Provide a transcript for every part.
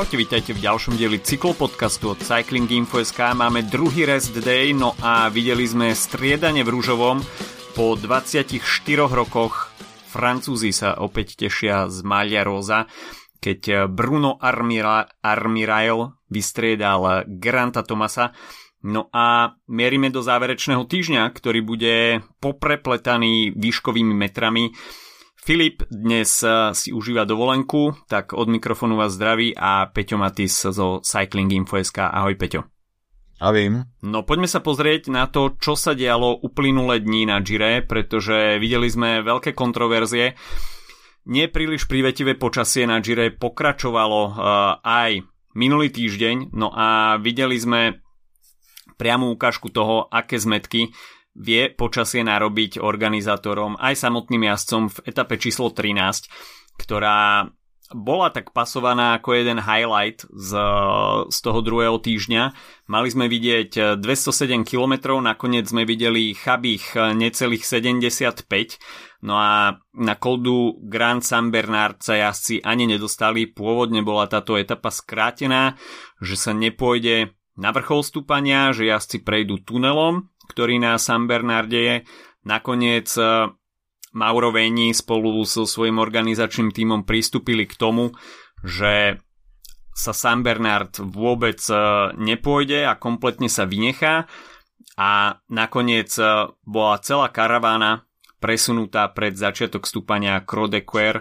Čaute, vítajte v ďalšom dieli cyklopodcastu od Cycling Info.sk. Máme druhý rest day, no a videli sme striedanie v rúžovom. Po 24 rokoch Francúzi sa opäť tešia z Malia Rosa, keď Bruno Armira, Armirail vystriedal Granta Tomasa. No a mierime do záverečného týždňa, ktorý bude poprepletaný výškovými metrami. Filip dnes eh, si užíva dovolenku, tak od mikrofónu vás zdraví a Peťo Matis zo Cycling Info.sk. Ahoj Peťo. vím. No poďme sa pozrieť na to, čo sa dialo uplynulé dní na Gire, pretože videli sme veľké kontroverzie. Nepríliš prívetivé počasie na Gire pokračovalo uh, aj minulý týždeň, no a videli sme priamú ukážku toho, aké zmetky vie počasie narobiť organizátorom aj samotným jazdcom v etape číslo 13, ktorá bola tak pasovaná ako jeden highlight z, z toho druhého týždňa. Mali sme vidieť 207 km, nakoniec sme videli chabých necelých 75, no a na koldu Grand San Bernard sa jazdci ani nedostali. Pôvodne bola táto etapa skrátená, že sa nepôjde na vrchol stúpania, že jazdci prejdú tunelom ktorý na San Bernarde je. Nakoniec e, Mauro Veni spolu so svojím organizačným tímom pristúpili k tomu, že sa San Bernard vôbec e, nepôjde a kompletne sa vynechá a nakoniec e, bola celá karavána presunutá pred začiatok stúpania Crodequer,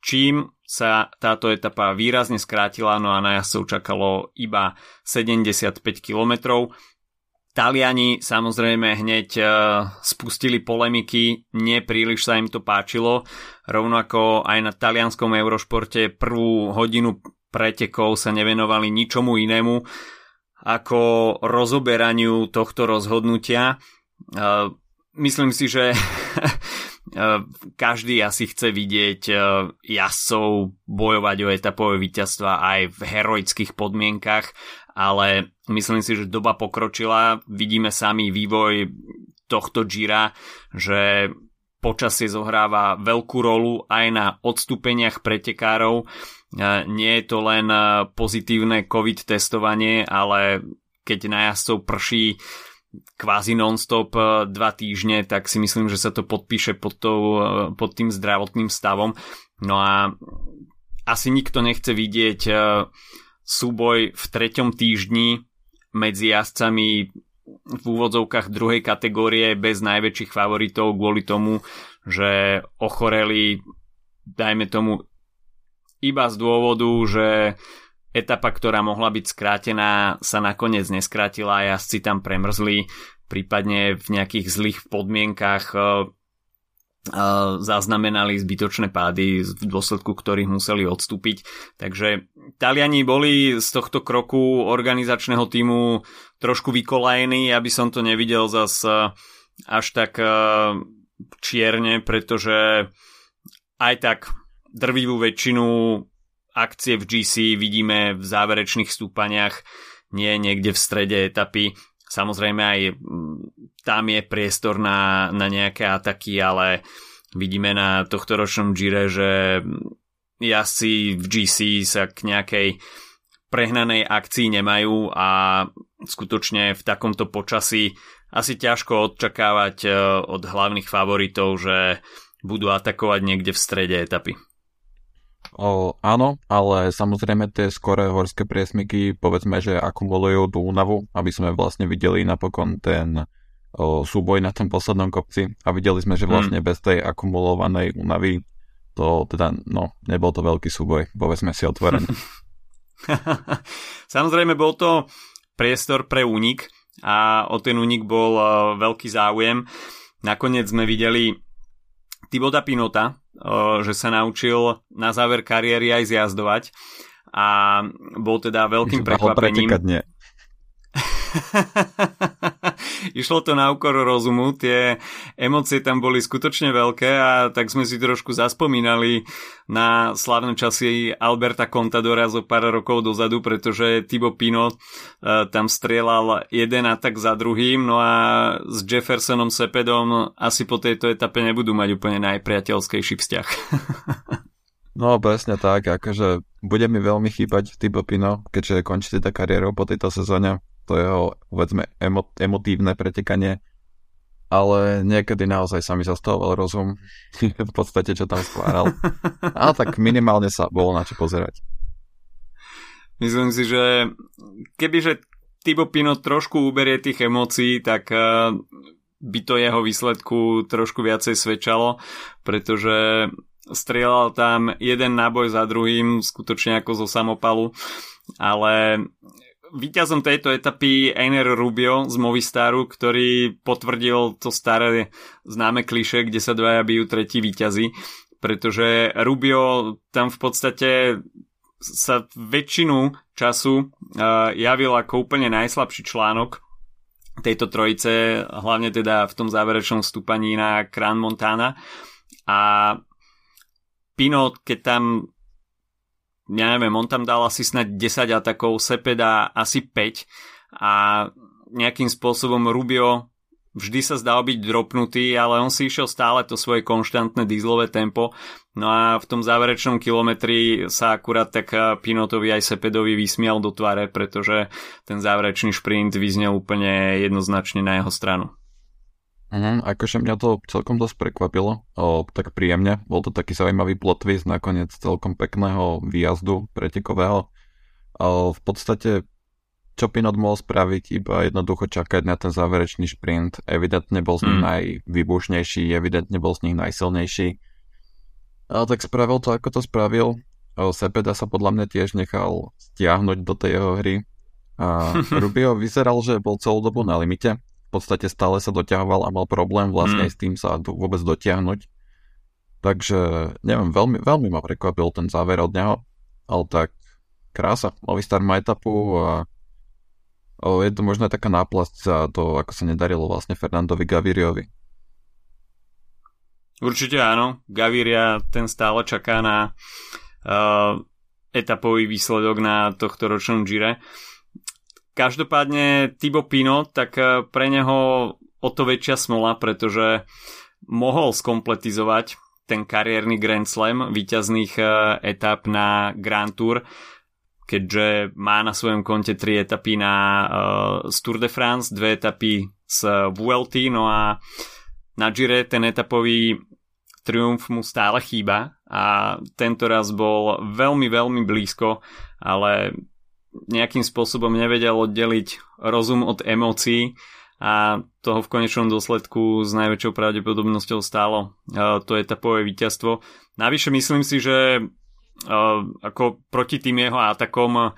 čím sa táto etapa výrazne skrátila, no a na jazdcov čakalo iba 75 kilometrov. Taliani samozrejme hneď uh, spustili polemiky, nepríliš sa im to páčilo, rovnako aj na talianskom Eurošporte prvú hodinu pretekov sa nevenovali ničomu inému ako rozoberaniu tohto rozhodnutia. Uh, myslím si, že každý asi chce vidieť jazdcov bojovať o etapové víťazstva aj v heroických podmienkach ale myslím si, že doba pokročila, vidíme sami vývoj tohto Gira, že počasie zohráva veľkú rolu aj na odstúpeniach pretekárov. E, nie je to len e, pozitívne COVID testovanie, ale keď na jazdcov prší kvázi non-stop e, dva týždne, tak si myslím, že sa to podpíše pod, tou, pod tým zdravotným stavom. No a asi nikto nechce vidieť súboj v treťom týždni medzi jazdcami v úvodzovkách druhej kategórie bez najväčších favoritov kvôli tomu, že ochoreli, dajme tomu, iba z dôvodu, že etapa, ktorá mohla byť skrátená, sa nakoniec neskrátila a jazdci tam premrzli, prípadne v nejakých zlých podmienkach zaznamenali zbytočné pády, v dôsledku ktorých museli odstúpiť. Takže Taliani boli z tohto kroku organizačného týmu trošku vykolajení, aby som to nevidel zas až tak čierne, pretože aj tak drvivú väčšinu akcie v GC vidíme v záverečných stúpaniach, nie niekde v strede etapy. Samozrejme aj tam je priestor na, na nejaké ataky, ale vidíme na tohto ročnom Gire, že jazdci v GC sa k nejakej prehnanej akcii nemajú a skutočne v takomto počasí asi ťažko odčakávať e, od hlavných favoritov, že budú atakovať niekde v strede etapy. O, áno, ale samozrejme tie skoré horské priesmyky povedzme, že akumulujú tú únavu, aby sme vlastne videli napokon ten súboj na tom poslednom kopci a videli sme, že hmm. vlastne mm. bez tej akumulovanej únavy to teda, no, nebol to veľký súboj, povedzme si otvorené. Samozrejme bol to priestor pre únik a o ten únik bol uh, veľký záujem. Nakoniec sme videli Tiboda Pinota, uh, že sa naučil na záver kariéry aj zjazdovať a bol teda veľkým prekvapením. Išlo to na úkor rozumu, tie emócie tam boli skutočne veľké a tak sme si trošku zaspomínali na slavné časy Alberta Contadora zo pár rokov dozadu, pretože Thibaut Pino uh, tam strieľal jeden atak za druhým, no a s Jeffersonom Sepedom asi po tejto etape nebudú mať úplne najpriateľskejší vzťah. No presne tak, akože bude mi veľmi chýbať Tibo Pino, keďže končí teda kariéru po tejto sezóne, to jeho, povedzme, emo- emotívne pretekanie, ale niekedy naozaj sa mi zastavoval rozum v podstate, čo tam skváral. Ale tak minimálne sa bolo na čo pozerať. Myslím si, že kebyže Tibo Pino trošku uberie tých emócií, tak eh, by to jeho výsledku trošku viacej svedčalo, pretože strieľal tam jeden náboj za druhým, skutočne ako zo samopalu, ale víťazom tejto etapy Einer Rubio z Movistaru, ktorý potvrdil to staré známe kliše, kde sa dvaja bijú tretí víťazi, pretože Rubio tam v podstate sa väčšinu času uh, javil ako úplne najslabší článok tejto trojice, hlavne teda v tom záverečnom stúpaní na Kran Montana. A Pino, keď tam ja neviem, on tam dal asi snad 10 atakov, Sepeda asi 5 a nejakým spôsobom Rubio vždy sa zdal byť dropnutý, ale on si išiel stále to svoje konštantné dízlové tempo. No a v tom záverečnom kilometri sa akurát tak Pinotovi aj Sepedovi vysmial do tváre, pretože ten záverečný šprint vyznel úplne jednoznačne na jeho stranu. Uh-huh, akože mňa to celkom dosť prekvapilo, o, tak príjemne. Bol to taký zaujímavý plot twist nakoniec celkom pekného výjazdu pretekového. O, v podstate čo Pinot mohol spraviť, iba jednoducho čakať na ten záverečný šprint. Evidentne bol z nich mm. najvybušnejší, evidentne bol z nich najsilnejší. Ale tak spravil to, ako to spravil. O, Sepeda sa podľa mňa tiež nechal stiahnuť do tej jeho hry. A Rubio vyzeral, že bol celú dobu na limite podstate stále sa doťahoval a mal problém vlastne mm. s tým sa vôbec dotiahnuť. Takže neviem, veľmi, veľmi ma prekvapil ten záver od neho, ale tak krása, Movistar má etapu a je to možno taká náplasť za to, ako sa nedarilo vlastne Fernandovi Gaviriovi. Určite áno, Gaviria ten stále čaká na uh, etapový výsledok na tohto ročnom Gire. Každopádne Tibo Pino, tak eh, pre neho o to väčšia smola, pretože mohol skompletizovať ten kariérny Grand Slam výťazných eh, etap na Grand Tour, keďže má na svojom konte tri etapy na uh, z Tour de France, dve etapy z VLT, no a na Gire ten etapový triumf mu stále chýba a tento raz bol veľmi, veľmi blízko, ale nejakým spôsobom nevedel oddeliť rozum od emócií a toho v konečnom dôsledku s najväčšou pravdepodobnosťou stálo to etapové víťazstvo. Navyše myslím si, že ako proti tým jeho atakom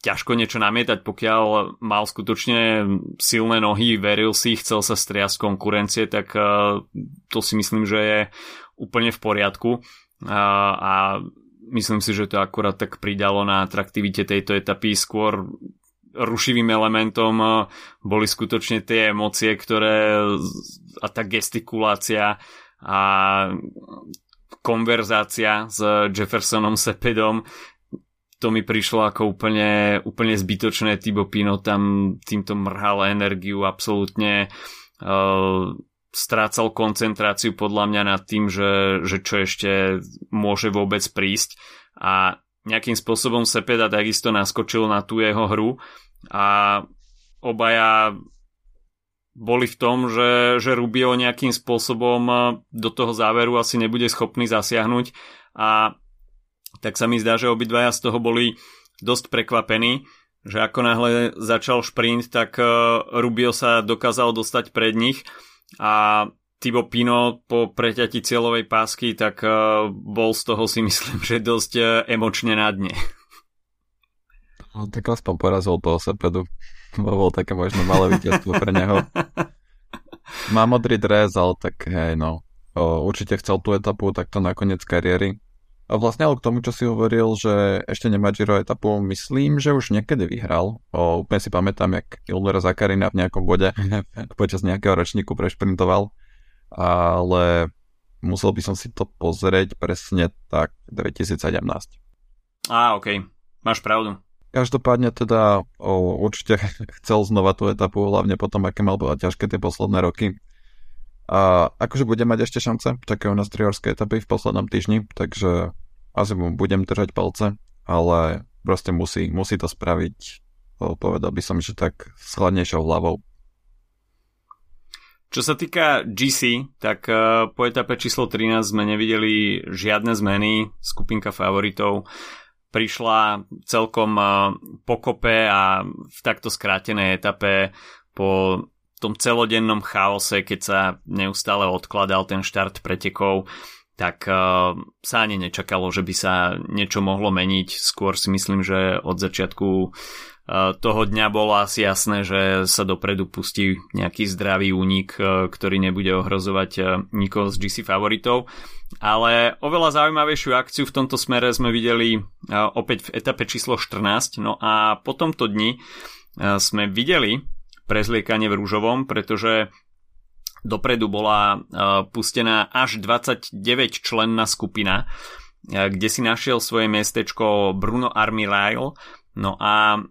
ťažko niečo namietať, pokiaľ mal skutočne silné nohy, veril si, chcel sa striasť konkurencie, tak to si myslím, že je úplne v poriadku. A myslím si, že to akurát tak pridalo na atraktivite tejto etapy. Skôr rušivým elementom boli skutočne tie emócie, ktoré a tá gestikulácia a konverzácia s Jeffersonom Sepedom to mi prišlo ako úplne, úplne zbytočné. Tibo Pino tam týmto mrhal energiu absolútne uh, strácal koncentráciu podľa mňa nad tým, že, že čo ešte môže vôbec prísť. A nejakým spôsobom Sepeda takisto naskočil na tú jeho hru a obaja boli v tom, že, že Rubio nejakým spôsobom do toho záveru asi nebude schopný zasiahnuť. A tak sa mi zdá, že obidvaja z toho boli dosť prekvapení, že ako náhle začal šprint, tak Rubio sa dokázal dostať pred nich a Tibo Pino po preťati cieľovej pásky, tak uh, bol z toho si myslím, že dosť uh, emočne na dne. No, tak aspoň porazil toho Sepedu. Bolo také možno malé víťazstvo pre neho. Má modrý dres, ale tak hej, no. O, určite chcel tú etapu takto na koniec kariéry. Vlastne ale k tomu, čo si hovoril, že ešte nemá Giro etapu, myslím, že už niekedy vyhral. O, úplne si pamätám, jak Ilnura Zakarina v nejakom bode počas nejakého ročníku prešprintoval. Ale musel by som si to pozrieť presne tak 2017. Á. Okay. Máš pravdu. Každopádne teda o, určite chcel znova tú etapu, hlavne potom, aké mal bola ťažké tie posledné roky. A akože bude mať ešte šance, čakajú nás tri horské etapy v poslednom týždni, takže asi mu budem držať palce, ale proste musí, musí to spraviť, povedal by som, že tak s hladnejšou hlavou. Čo sa týka GC, tak uh, po etape číslo 13 sme nevideli žiadne zmeny, skupinka favoritov prišla celkom uh, pokope a v takto skrátenej etape po tom celodennom chaose, keď sa neustále odkladal ten štart pretekov, tak uh, sa ani nečakalo, že by sa niečo mohlo meniť. Skôr si myslím, že od začiatku uh, toho dňa bolo asi jasné, že sa dopredu pustí nejaký zdravý únik, uh, ktorý nebude ohrozovať uh, nikoho z GC favoritov. Ale oveľa zaujímavejšiu akciu v tomto smere sme videli uh, opäť v etape číslo 14. No a po tomto dni uh, sme videli prezliekanie v rúžovom, pretože dopredu bola e, pustená až 29 členná skupina, e, kde si našiel svoje miestečko Bruno Armirail. No a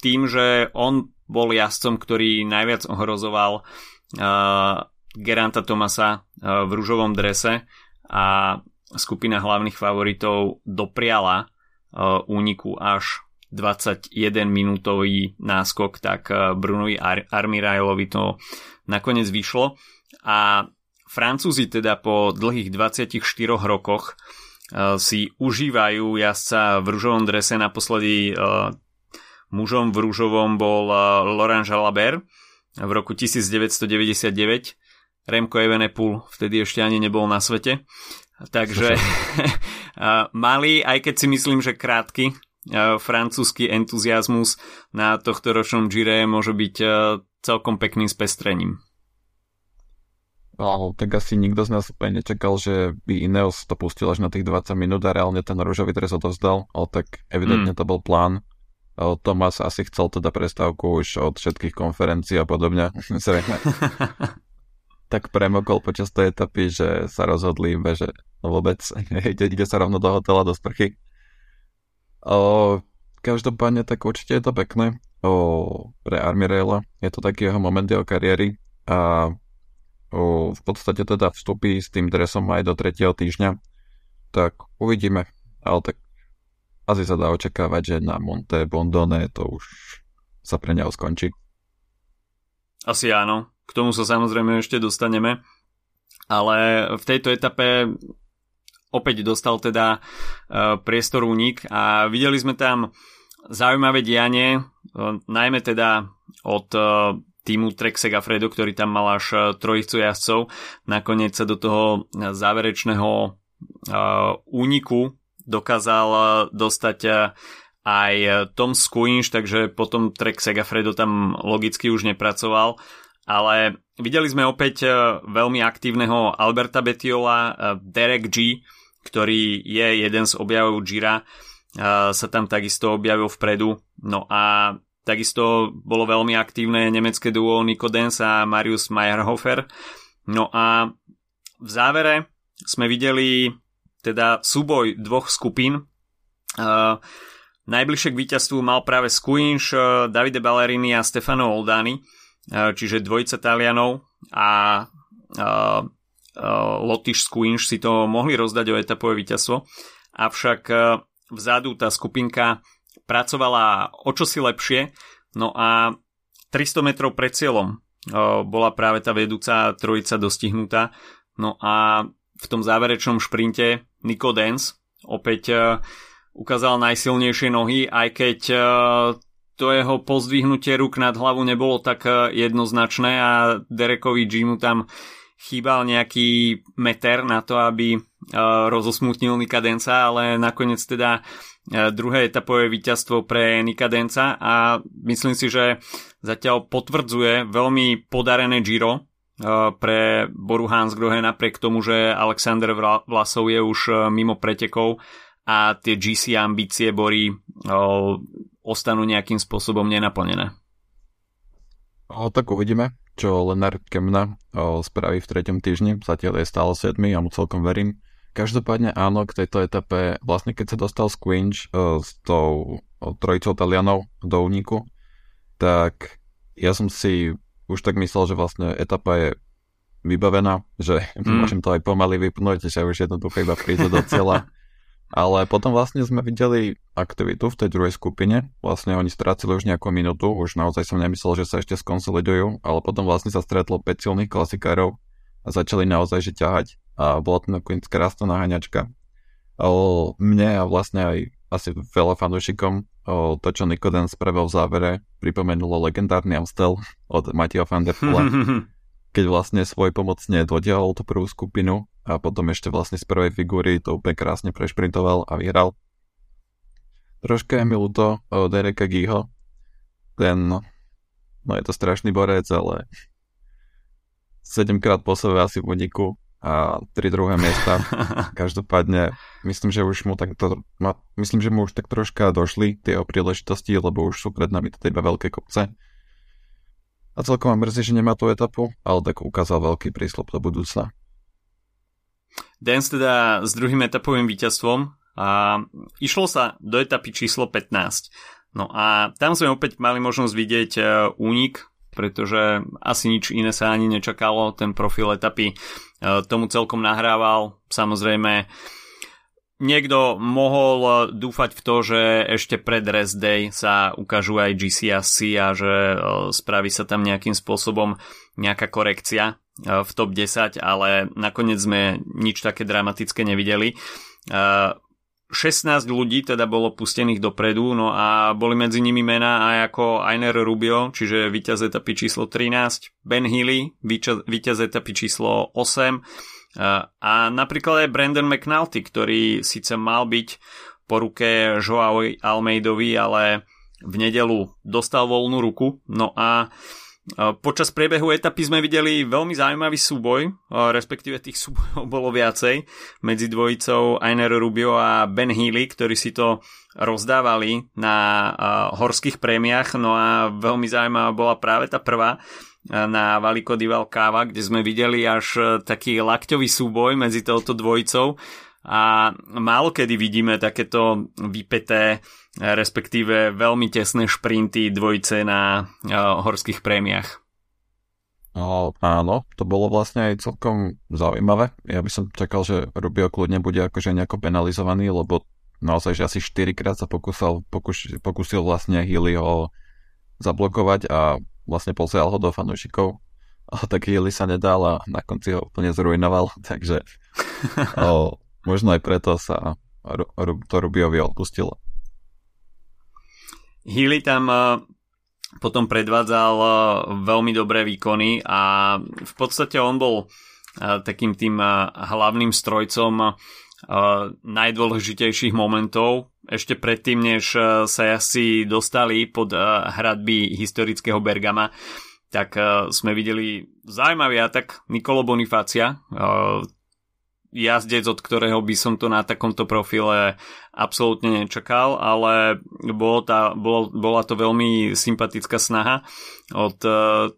tým, že on bol jazdcom, ktorý najviac ohrozoval uh, Geranta Tomasa v rúžovom drese a skupina hlavných favoritov dopriala úniku až 21 minútový náskok, tak eh, Brunovi Ar- Armirailovi to nakoniec vyšlo. A Francúzi teda po dlhých 24 rokoch uh, si užívajú jazdca v rúžovom drese. Naposledy uh, mužom v rúžovom bol Laurent Jalabert v roku 1999. Remco Evenepoel vtedy ešte ani nebol na svete. Takže mali, aj keď si myslím, že krátky, francúzsky entuziasmus na tohto ročnom Gire môže byť celkom pekným spestrením. No, tak asi nikto z nás úplne nečakal, že by Ineos to pustil až na tých 20 minút a reálne ten rúžový dres odovzdal, ale tak evidentne mm. to bol plán. Tomas asi chcel teda prestávku už od všetkých konferencií a podobne. tak premokol počas tej etapy, že sa rozhodli, že vôbec ide, ide sa rovno do hotela, do sprchy O, každopádne tak určite je to pekné o, pre Army Raila. Je to taký jeho moment jeho kariéry a o, v podstate teda vstupí s tým dresom aj do tretieho týždňa. Tak uvidíme. Ale tak asi sa dá očakávať, že na Monte Bondone to už sa pre neho skončí. Asi áno. K tomu sa samozrejme ešte dostaneme. Ale v tejto etape opäť dostal teda uh, priestor únik a videli sme tam zaujímavé dianie, uh, najmä teda od uh, týmu Trek Segafredo, ktorý tam mal až trojicu jazdcov. Nakoniec sa do toho záverečného úniku dokázal dostať aj Tom Squinch, takže potom Trek Segafredo tam logicky už nepracoval. Ale videli sme opäť veľmi aktívneho Alberta Betiola, Derek G, ktorý je jeden z objavov Jira, sa tam takisto objavil vpredu. No a takisto bolo veľmi aktívne nemecké duo Nico Dens a Marius Meyerhofer. No a v závere sme videli teda súboj dvoch skupín. Najbližšie k víťazstvu mal práve Squinch, Davide Ballerini a Stefano Oldani, čiže dvojica Talianov a uh, Lotyš Squinch si to mohli rozdať o etapové víťazstvo, avšak uh, vzadu tá skupinka pracovala o čosi lepšie, no a 300 metrov pred cieľom uh, bola práve tá vedúca trojica dostihnutá, no a v tom záverečnom šprinte Nico Dance opäť ukázal najsilnejšie nohy, aj keď to jeho pozdvihnutie ruk nad hlavu nebolo tak jednoznačné a Derekovi Jimu tam chýbal nejaký meter na to, aby uh, rozosmutnil Nikadenca, ale nakoniec teda uh, druhé etapové víťazstvo pre Nikadenca a myslím si, že zatiaľ potvrdzuje veľmi podarené Giro uh, pre Boru Hansgrohe napriek tomu, že Alexander Vlasov je už mimo pretekov a tie GC ambície Bory ostanú nejakým spôsobom nenaplnené. O, tak uvidíme čo Lenard Kemna o, spraví v treťom týždni, zatiaľ je stále 7, ja mu celkom verím. Každopádne áno, k tejto etape, vlastne keď sa dostal Squinch o, s tou o, trojicou Talianov do úniku, tak ja som si už tak myslel, že vlastne etapa je vybavená, že mm. môžem to aj pomaly vypnúť, že už jednoducho iba príde do cieľa. Ale potom vlastne sme videli aktivitu v tej druhej skupine. Vlastne oni strácili už nejakú minútu, už naozaj som nemyslel, že sa ešte skonsolidujú, ale potom vlastne sa stretlo 5 silných klasikárov a začali naozaj že ťahať. A bola to nakoniec krásna naháňačka. O, mne a vlastne aj asi veľa fanúšikom o, to, čo Nikoden spravil v závere, pripomenulo legendárny Amstel od Mattia van der keď vlastne svoj pomocne dodial tú prvú skupinu a potom ešte vlastne z prvej figúry to úplne krásne prešprintoval a vyhral. Troška je mi ľúto Dereka Giho. Ten, no je to strašný borec, ale 7 krát po sebe asi v uniku a tri druhé miesta. Každopádne myslím, že už mu tak to, myslím, že mu už tak troška došli tie príležitosti, lebo už sú pred nami teda iba veľké kopce. A celkom ma mrzí, že nemá tú etapu, ale tak ukázal veľký príslop do budúcna. Dance teda s druhým etapovým víťazstvom a išlo sa do etapy číslo 15. No a tam sme opäť mali možnosť vidieť e, únik, pretože asi nič iné sa ani nečakalo. Ten profil etapy e, tomu celkom nahrával. Samozrejme, niekto mohol dúfať v to, že ešte pred rest day sa ukážu aj GCSC a že e, spraví sa tam nejakým spôsobom nejaká korekcia v top 10, ale nakoniec sme nič také dramatické nevideli. 16 ľudí teda bolo pustených dopredu, no a boli medzi nimi mená aj ako Ainer Rubio, čiže víťaz etapy číslo 13, Ben Healy, víťaz etapy číslo 8 a napríklad aj Brandon McNulty, ktorý síce mal byť po ruke Joao Almeidovi, ale v nedelu dostal voľnú ruku, no a Počas priebehu etapy sme videli veľmi zaujímavý súboj, respektíve tých súbojov bolo viacej, medzi dvojicou Ainer Rubio a Ben Healy, ktorí si to rozdávali na horských prémiách, no a veľmi zaujímavá bola práve tá prvá na Valiko di Valcava, kde sme videli až taký lakťový súboj medzi touto dvojicou a málo kedy vidíme takéto vypeté respektíve veľmi tesné šprinty dvojice na uh, horských prémiách. No, áno, to bolo vlastne aj celkom zaujímavé. Ja by som čakal, že Rubio kľudne bude akože nejako penalizovaný, lebo naozaj, že asi 4 krát sa pokúsal, pokus, pokusil vlastne Healy ho zablokovať a vlastne pozrel ho do fanúšikov. Tak Healy sa nedal a na konci ho úplne zrujnoval, takže o, možno aj preto sa to Rubiovi odpustilo. Healy tam eh, potom predvádzal eh, veľmi dobré výkony a v podstate on bol eh, takým tým hlavným strojcom najdôležitejších momentov ešte predtým, než sa asi dostali pod hradby historického Bergama, tak sme videli zaujímavý atak Nikolo Bonifácia, jazdec, od ktorého by som to na takomto profile absolútne nečakal, ale bolo tá, bolo, bola to veľmi sympatická snaha od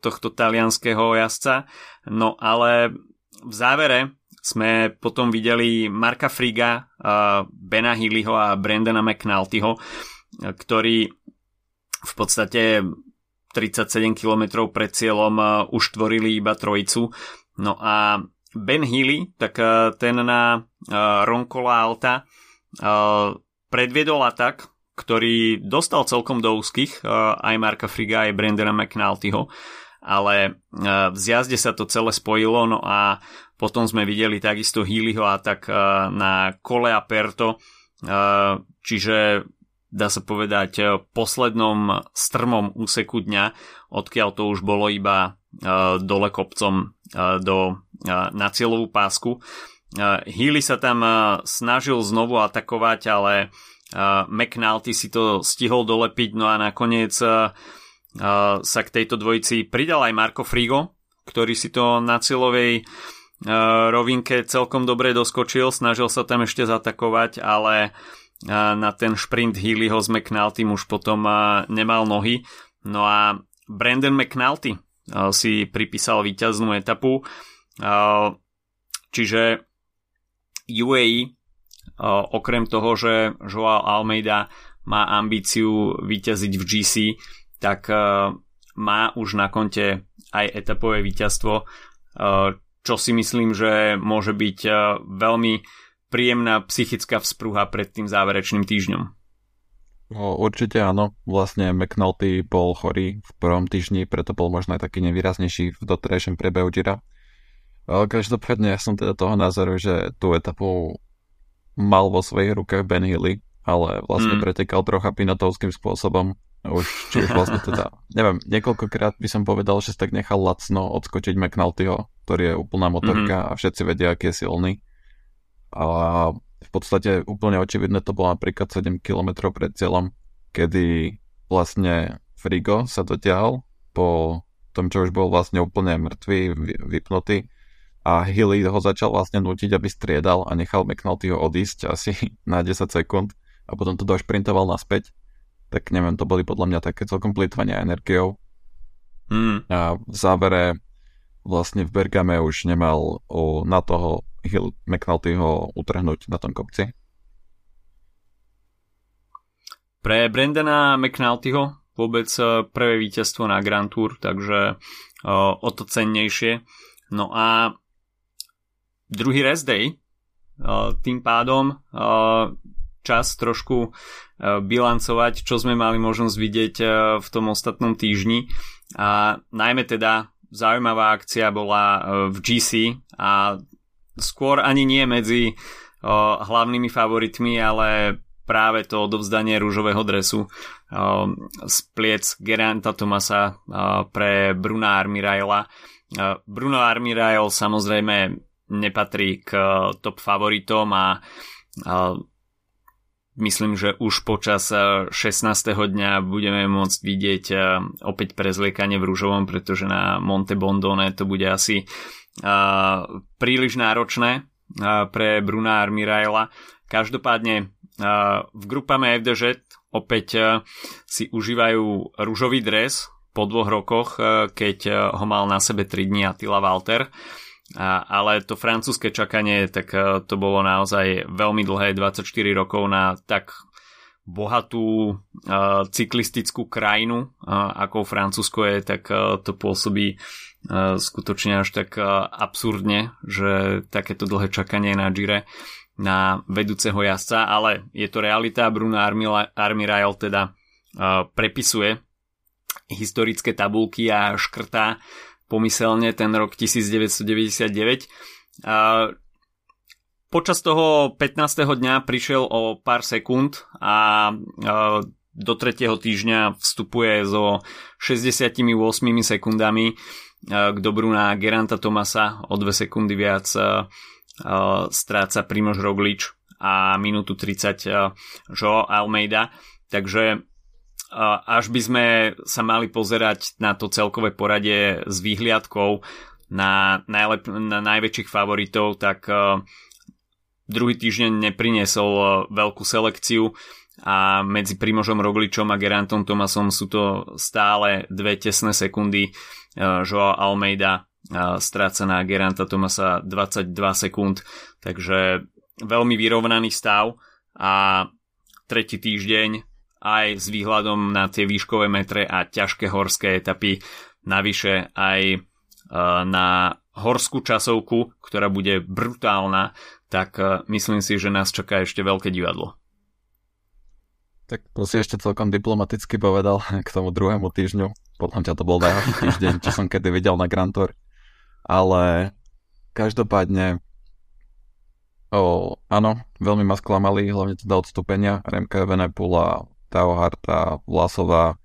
tohto talianského jazdca. No ale v závere sme potom videli Marka Friga, Bena Healyho a Brandona McNultyho, ktorí v podstate 37 km pred cieľom uh, už tvorili iba trojicu. No a Ben Healy, tak eh, ten na eh, Roncola Alta predviedol atak, ktorý dostal celkom do úzkých aj Marka Friga, aj Brandona McNultyho, ale v zjazde sa to celé spojilo, no a potom sme videli takisto Healyho atak na Kole Aperto, čiže dá sa povedať poslednom strmom úseku dňa, odkiaľ to už bolo iba dole kopcom do, na cieľovú pásku. Healy sa tam snažil znovu atakovať, ale McNulty si to stihol dolepiť, no a nakoniec sa k tejto dvojici pridal aj Marko Frigo, ktorý si to na cieľovej rovinke celkom dobre doskočil, snažil sa tam ešte zatakovať, ale na ten šprint Healyho s McNulty už potom nemal nohy. No a Brandon McNulty si pripísal víťaznú etapu. Čiže UAE okrem toho, že Joao Almeida má ambíciu vyťaziť v GC, tak má už na konte aj etapové víťazstvo, čo si myslím, že môže byť veľmi príjemná psychická vzpruha pred tým záverečným týždňom. No, určite áno. Vlastne McNulty bol chorý v prvom týždni, preto bol možno aj taký nevýraznejší v doterajšom priebehu Gira. Každopádne ja som teda toho názoru, že tú etapu mal vo svojich rukách Ben Hilly, ale vlastne mm. pretekal trocha pinotovským spôsobom. Už, či už vlastne teda, neviem, niekoľkokrát by som povedal, že tak nechal lacno odskočiť McNultyho, ktorý je úplná motorka mm-hmm. a všetci vedia, aký je silný. A v podstate úplne očividné to bolo napríklad 7 km pred cieľom, kedy vlastne Frigo sa dotiahol po tom, čo už bol vlastne úplne mŕtvý, vypnutý a Hilly ho začal vlastne nutiť, aby striedal a nechal McNultyho odísť asi na 10 sekúnd a potom to došprintoval naspäť. Tak neviem, to boli podľa mňa také celkom plýtvania energiou. Mm. A v závere vlastne v Bergame už nemal o, na toho Hill McNulty ho utrhnúť na tom kopci? Pre Brandona McNultyho vôbec e, prvé víťazstvo na Grand Tour, takže uh, o to cennejšie. No a druhý rest day, uh, tým pádom čas trošku bilancovať, čo sme mali možnosť vidieť v tom ostatnom týždni. A najmä teda zaujímavá akcia bola v GC a skôr ani nie medzi o, hlavnými favoritmi, ale práve to odovzdanie rúžového dresu o, z pliec Geranta Tomasa pre Bruna Armiraila. Bruno Armirail samozrejme nepatrí k top favoritom a myslím, že už počas 16. dňa budeme môcť vidieť opäť prezliekanie v rúžovom, pretože na Monte Bondone to bude asi príliš náročné pre Bruna Armiraila. Každopádne v grupame FDŽ opäť si užívajú rúžový dres po dvoch rokoch, keď ho mal na sebe 3 dní Attila Walter. Ale to francúzske čakanie, tak to bolo naozaj veľmi dlhé, 24 rokov na tak bohatú cyklistickú krajinu, ako Francúzsko je, tak to pôsobí skutočne až tak absurdne, že takéto dlhé čakanie na Gire na vedúceho jazdca, ale je to realita. Bruno Armirail teda prepisuje historické tabulky a škrtá pomyselne ten rok 1999. Počas toho 15. dňa prišiel o pár sekúnd a do tretieho týždňa vstupuje so 68 sekundami k dobru na Geranta Tomasa o 2 sekundy viac stráca Primož Roglič a minútu 30 Joe Almeida. Takže až by sme sa mali pozerať na to celkové poradie s výhliadkou na, najlep- na najväčších favoritov, tak druhý týždeň nepriniesol veľkú selekciu a medzi Primožom Rogličom a Gerantom Tomasom sú to stále dve tesné sekundy. Joao Almeida stráca na Geranta Tomasa 22 sekúnd, takže veľmi vyrovnaný stav. A tretí týždeň aj s výhľadom na tie výškové metre a ťažké horské etapy, navyše aj na horskú časovku, ktorá bude brutálna, tak myslím si, že nás čaká ešte veľké divadlo. Tak to si ešte celkom diplomaticky povedal k tomu druhému týždňu. Podľa mňa to bol najhorší týždeň, čo som kedy videl na Grand Tour. Ale každopádne o, áno, veľmi ma sklamali, hlavne teda odstúpenia Remka Venepula, Tao Harta, Vlasová.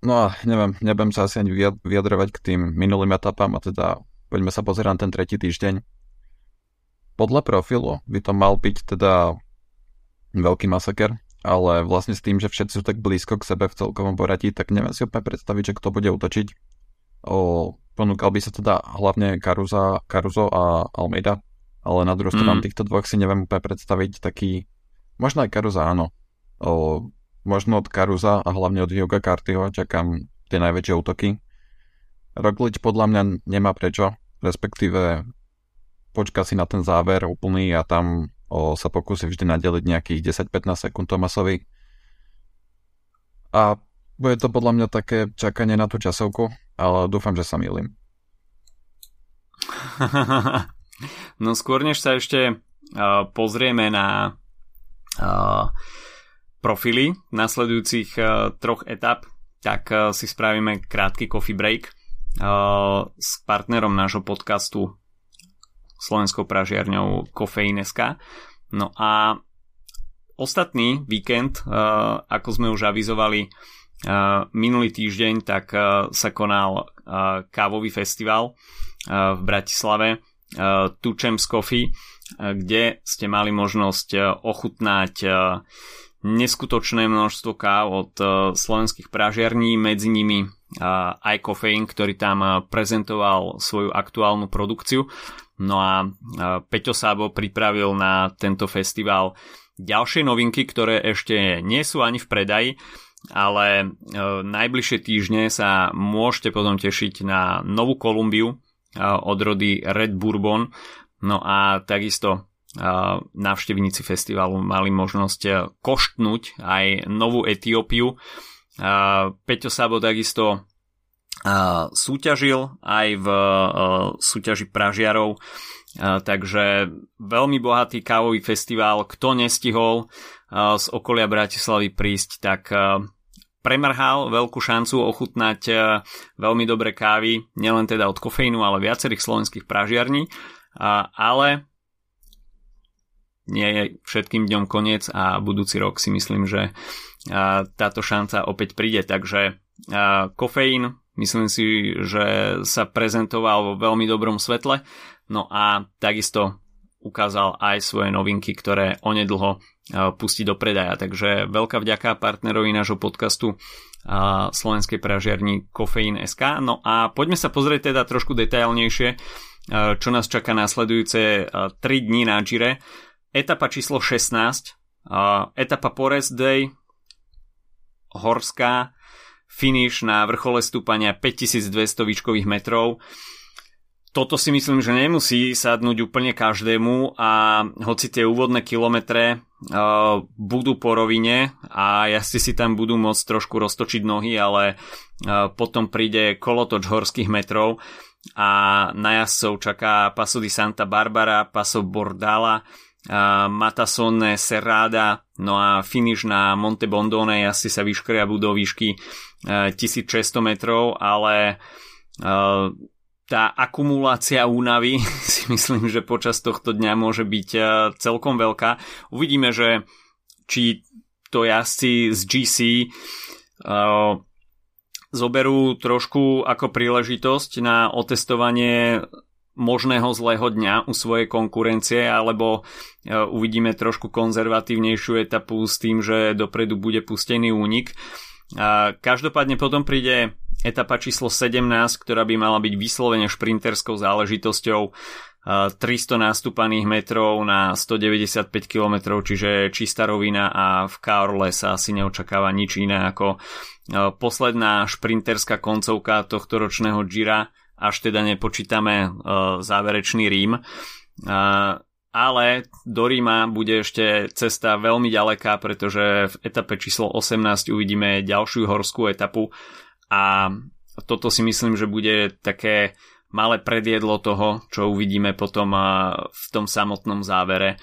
No a neviem, nebudem sa asi ani vyjadrovať k tým minulým etapám a teda poďme sa pozerať na ten tretí týždeň. Podľa profilu by to mal byť teda veľký masaker, ale vlastne s tým, že všetci sú tak blízko k sebe v celkovom poradí, tak neviem si úplne predstaviť, že kto bude útočiť. O, ponúkal by sa teda hlavne Caruza, Caruso a Almeida, ale na druhú stranu mm. týchto dvoch si neviem úplne predstaviť taký, možno aj Caruza áno, možno od Caruza a hlavne od Yoga Cartyho čakám tie najväčšie útoky. Roglič podľa mňa nemá prečo, respektíve počka si na ten záver úplný a tam o, sa pokúsi vždy nadeliť nejakých 10-15 sekúnd Tomasovi. A bude to podľa mňa také čakanie na tú časovku, ale dúfam, že sa milím. no skôr než sa ešte pozrieme na profily nasledujúcich troch etap, tak si spravíme krátky coffee break s partnerom nášho podcastu slovenskou pražiarňou Kofeíneska. No a ostatný víkend, ako sme už avizovali minulý týždeň, tak sa konal kávový festival v Bratislave Tučem's Coffee, kde ste mali možnosť ochutnať neskutočné množstvo káv od slovenských pražiarní, medzi nimi aj Kofeín, ktorý tam prezentoval svoju aktuálnu produkciu. No a Peťo Sábo pripravil na tento festival ďalšie novinky, ktoré ešte nie sú ani v predaji, ale e, najbližšie týždne sa môžete potom tešiť na novú Kolumbiu e, od rody Red Bourbon. No a takisto e, návštevníci festivalu mali možnosť koštnúť aj novú Etiópiu. Peťo Sabo takisto súťažil aj v súťaži Pražiarov, takže veľmi bohatý kávový festival. Kto nestihol z okolia Bratislavy prísť, tak premrhal veľkú šancu ochutnať e, veľmi dobré kávy, nielen teda od kofeínu, ale viacerých slovenských pražiarní, ale nie je všetkým dňom koniec a budúci rok si myslím, že táto šanca opäť príde, takže kofeín myslím si, že sa prezentoval vo veľmi dobrom svetle, no a takisto ukázal aj svoje novinky, ktoré onedlho pustiť do predaja. Takže veľká vďaka partnerovi nášho podcastu slovenskej pražiarni Kofeín SK. No a poďme sa pozrieť teda trošku detailnejšie, čo nás čaká následujúce 3 dní na Gire. Etapa číslo 16, etapa Forest Day, horská, finish na vrchole stúpania 5200 výškových metrov. Toto si myslím, že nemusí sadnúť úplne každému a hoci tie úvodné kilometre uh, budú po rovine a jazdci si tam budú môcť trošku roztočiť nohy, ale uh, potom príde kolotoč horských metrov a na jazdcov čaká Paso di Santa Barbara, Paso Bordala, Matasone Serrada, no a finish na Monte Bondone, jazdci sa vyškriabú do výšky uh, 1600 metrov, ale uh, tá akumulácia únavy si myslím, že počas tohto dňa môže byť eh, celkom veľká. Uvidíme, že či to jazdci z GC zoberú trošku ako príležitosť na otestovanie možného zlého dňa u svojej konkurencie, alebo uh, uvidíme trošku konzervatívnejšiu etapu s tým, že dopredu bude pustený únik. Každopádne potom príde etapa číslo 17, ktorá by mala byť vyslovene šprinterskou záležitosťou 300 nástupaných metrov na 195 km, čiže čistá rovina a v Kaorle sa asi neočakáva nič iné ako posledná šprinterská koncovka tohto ročného Gira, až teda nepočítame záverečný Rím. Ale do Ríma bude ešte cesta veľmi ďaleká, pretože v etape číslo 18 uvidíme ďalšiu horskú etapu, a toto si myslím, že bude také malé predjedlo toho, čo uvidíme potom v tom samotnom závere,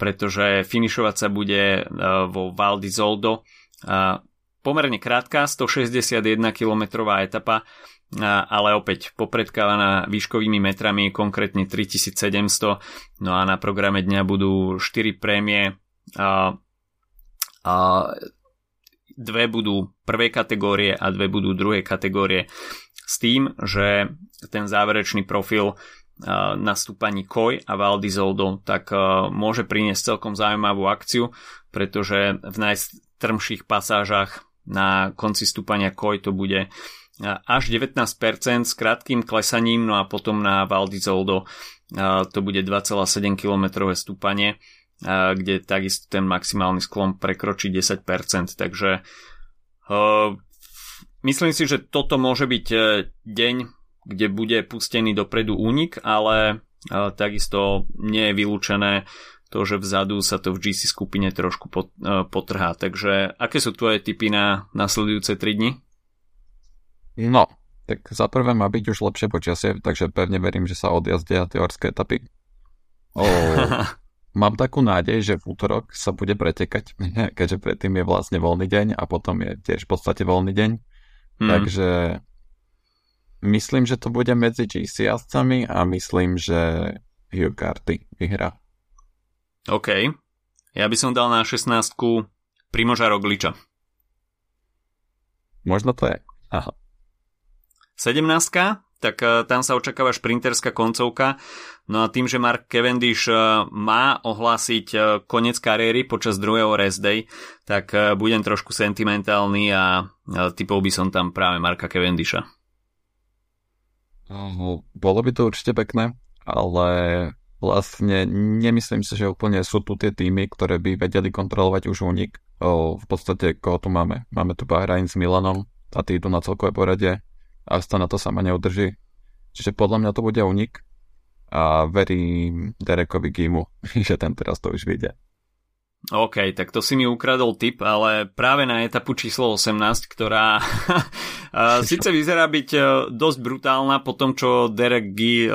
pretože finišovať sa bude vo Val di Zoldo. Pomerne krátka, 161 km etapa, ale opäť popredkávaná výškovými metrami, konkrétne 3700. No a na programe dňa budú 4 prémie dve budú prvej kategórie a dve budú druhej kategórie s tým, že ten záverečný profil na stúpaní Koj a Val Zoldo tak môže priniesť celkom zaujímavú akciu, pretože v najstrmších pasážach na konci stúpania Koj to bude až 19% s krátkým klesaním, no a potom na Val Zoldo to bude 2,7 km stúpanie kde takisto ten maximálny sklon prekročí 10%, takže myslím si, že toto môže byť uh, deň, kde bude pustený dopredu únik, ale uh, takisto nie je vylúčené to, že vzadu sa to v GC skupine trošku uh, potrhá. Takže aké sú tvoje tipy na nasledujúce 3 dni? No, tak za prvé má byť už lepšie počasie, takže pevne verím, že sa odjazdia tie horské etapy. Oh, mám takú nádej, že v útorok sa bude pretekať, keďže predtým je vlastne voľný deň a potom je tiež v podstate voľný deň. Hmm. Takže myslím, že to bude medzi GC jazdcami a myslím, že Hugh Carty vyhrá. OK. Ja by som dal na 16 Primoža Rogliča. Možno to je. Aha. 17 tak uh, tam sa očakáva šprinterská koncovka. No a tým, že Mark Cavendish uh, má ohlásiť uh, koniec kariéry počas druhého rest day, tak budem trošku sentimentálny a typol by som tam práve Marka Cavendisha. Bolo by to určite pekné, ale vlastne nemyslím si, že úplne sú tu tie týmy, ktoré by vedeli kontrolovať už únik. V podstate, koho tu máme? Máme tu Bahrain s Milanom a tí idú na celkové poradie Astana to sama neudrží. Čiže podľa mňa to bude unik a verím Derekovi Gimu, že ten teraz to už vyjde. OK, tak to si mi ukradol tip, ale práve na etapu číslo 18, ktorá síce vyzerá byť e, dosť brutálna po tom, čo Derek G e,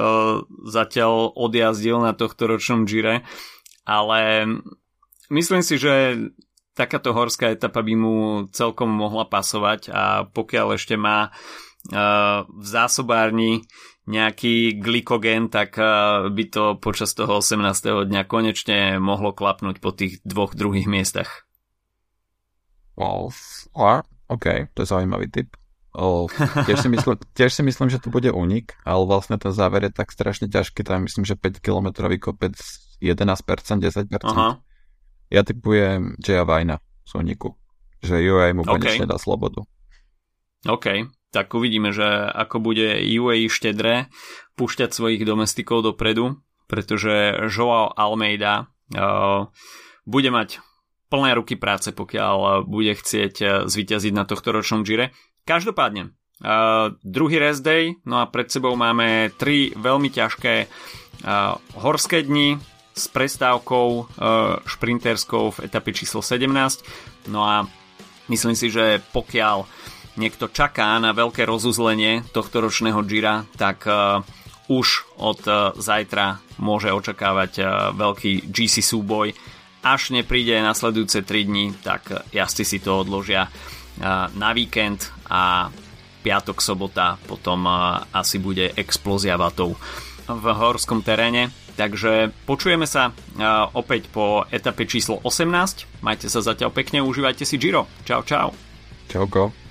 zatiaľ odjazdil na tohto ročnom Gire, ale myslím si, že takáto horská etapa by mu celkom mohla pasovať a pokiaľ ešte má v zásobárni nejaký glykogen, tak by to počas toho 18. dňa konečne mohlo klapnúť po tých dvoch druhých miestach. Wow, OK, to je zaujímavý tip. Oh, tiež, si myslím, tiež si myslím, že to bude únik, ale vlastne ten záver je tak strašne ťažký, tam myslím, že 5 km kopec 11%, 10%. Aha. Ja typujem Jaya Vajna z úniku, že UAE mu konečne okay. dá slobodu. OK, tak uvidíme, že ako bude UAE štedré púšťať svojich domestikov dopredu, pretože Joao Almeida uh, bude mať plné ruky práce, pokiaľ bude chcieť uh, zvíťaziť na tohto ročnom Gire. Každopádne, uh, druhý rest day, no a pred sebou máme tri veľmi ťažké horské dni s prestávkou uh, šprinterskou v etape číslo 17. No a myslím si, že pokiaľ niekto čaká na veľké rozuzlenie tohto ročného Gira, tak uh, už od uh, zajtra môže očakávať uh, veľký GC súboj. Až nepríde nasledujúce 3 dní, tak jazdci si to odložia na víkend a piatok, sobota potom asi bude explózia vatov v horskom teréne. Takže počujeme sa opäť po etape číslo 18. Majte sa zatiaľ pekne, užívajte si Giro. Čau, čau. Čauko.